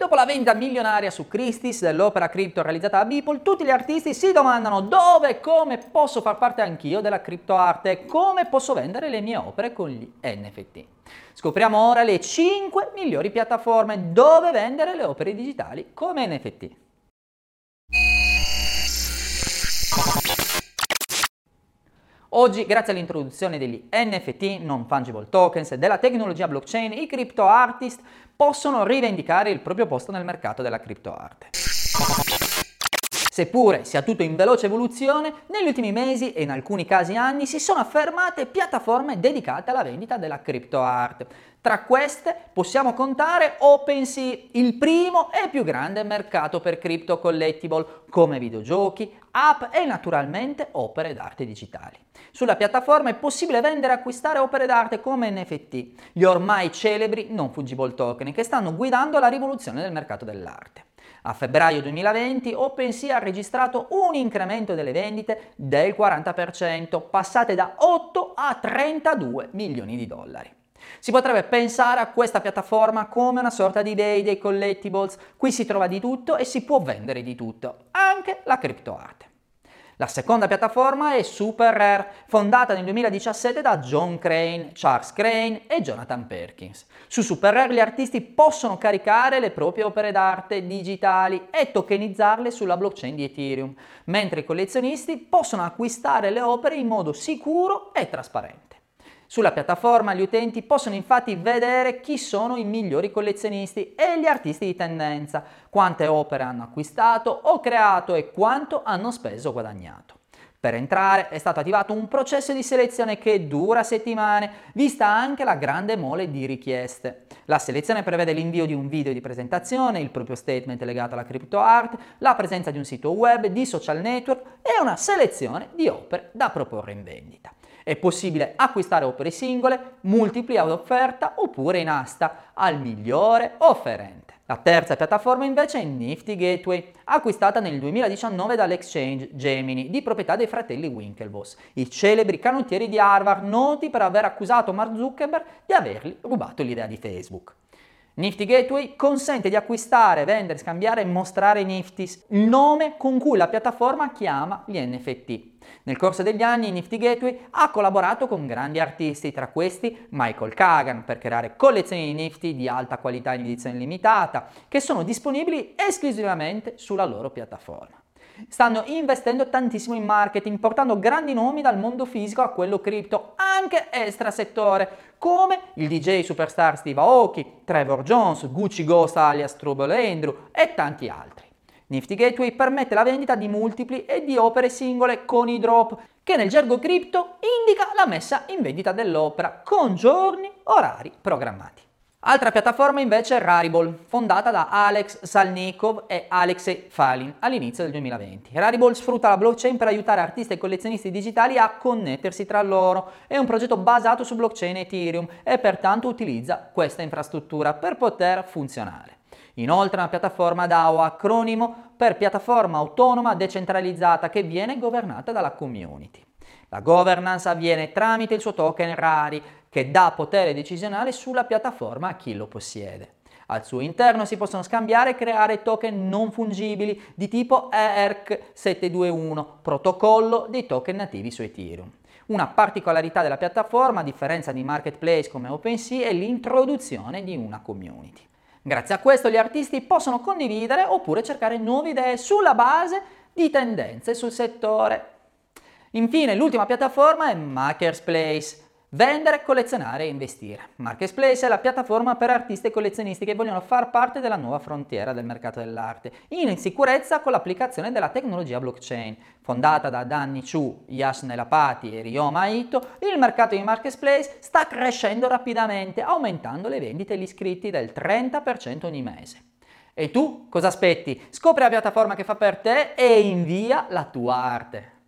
Dopo la vendita milionaria su Christie's dell'opera cripto realizzata da Beeple, tutti gli artisti si domandano dove e come posso far parte anch'io della criptoarte e come posso vendere le mie opere con gli NFT. Scopriamo ora le 5 migliori piattaforme dove vendere le opere digitali come NFT. Oggi, grazie all'introduzione degli NFT, non fungible tokens, e della tecnologia blockchain, i crypto artist possono rivendicare il proprio posto nel mercato della criptoarte. Seppure sia tutto in veloce evoluzione, negli ultimi mesi e in alcuni casi anni si sono affermate piattaforme dedicate alla vendita della criptoarte. Tra queste possiamo contare OpenSea, il primo e più grande mercato per crypto collectible, come videogiochi, app e naturalmente opere d'arte digitali. Sulla piattaforma è possibile vendere e acquistare opere d'arte come NFT, gli ormai celebri non fungible token che stanno guidando la rivoluzione del mercato dell'arte. A febbraio 2020 OpenSea ha registrato un incremento delle vendite del 40%, passate da 8 a 32 milioni di dollari. Si potrebbe pensare a questa piattaforma come una sorta di eBay dei collectibles, qui si trova di tutto e si può vendere di tutto, anche la criptoarte. La seconda piattaforma è Super Rare, fondata nel 2017 da John Crane, Charles Crane e Jonathan Perkins. Su Super Rare gli artisti possono caricare le proprie opere d'arte digitali e tokenizzarle sulla blockchain di Ethereum, mentre i collezionisti possono acquistare le opere in modo sicuro e trasparente. Sulla piattaforma gli utenti possono infatti vedere chi sono i migliori collezionisti e gli artisti di tendenza, quante opere hanno acquistato o creato e quanto hanno speso o guadagnato. Per entrare è stato attivato un processo di selezione che dura settimane, vista anche la grande mole di richieste. La selezione prevede l'invio di un video di presentazione, il proprio statement legato alla crypto art, la presenza di un sito web, di social network e una selezione di opere da proporre in vendita. È possibile acquistare opere singole, multipli ad offerta oppure in asta al migliore offerente. La terza piattaforma invece è Nifty Gateway, acquistata nel 2019 dall'exchange Gemini, di proprietà dei fratelli Winklevoss, i celebri canottieri di Harvard noti per aver accusato Mark Zuckerberg di avergli rubato l'idea di Facebook. Nifty Gateway consente di acquistare, vendere, scambiare e mostrare Niftis, il nome con cui la piattaforma chiama gli NFT. Nel corso degli anni Nifty Gateway ha collaborato con grandi artisti, tra questi Michael Kagan, per creare collezioni di Nifty di alta qualità in edizione limitata, che sono disponibili esclusivamente sulla loro piattaforma stanno investendo tantissimo in marketing, portando grandi nomi dal mondo fisico a quello cripto, anche extra settore, come il DJ superstar Steve Aoki, Trevor Jones, Gucci Ghost alias Trouble Andrew e tanti altri. Nifty Gateway permette la vendita di multipli e di opere singole con i drop, che nel gergo cripto indica la messa in vendita dell'opera con giorni, orari programmati. Altra piattaforma invece è Rarible, fondata da Alex Salnikov e Alexei Falin all'inizio del 2020. Rarible sfrutta la blockchain per aiutare artisti e collezionisti digitali a connettersi tra loro. È un progetto basato su blockchain Ethereum e pertanto utilizza questa infrastruttura per poter funzionare. Inoltre è una piattaforma DAO, acronimo per piattaforma autonoma decentralizzata che viene governata dalla community. La governance avviene tramite il suo token Rari, che dà potere decisionale sulla piattaforma a chi lo possiede. Al suo interno si possono scambiare e creare token non fungibili di tipo ERC721, protocollo dei token nativi su Ethereum. Una particolarità della piattaforma, a differenza di marketplace come OpenSea, è l'introduzione di una community. Grazie a questo gli artisti possono condividere oppure cercare nuove idee sulla base di tendenze sul settore. Infine, l'ultima piattaforma è Makerspace, Vendere, collezionare e investire. Marketplace è la piattaforma per artisti e collezionisti che vogliono far parte della nuova frontiera del mercato dell'arte, in sicurezza con l'applicazione della tecnologia blockchain. Fondata da Danny Chu, Yash Nelapati e Ryoma Ito, il mercato di Marketplace sta crescendo rapidamente, aumentando le vendite e gli iscritti del 30% ogni mese. E tu cosa aspetti? Scopri la piattaforma che fa per te e invia la tua arte.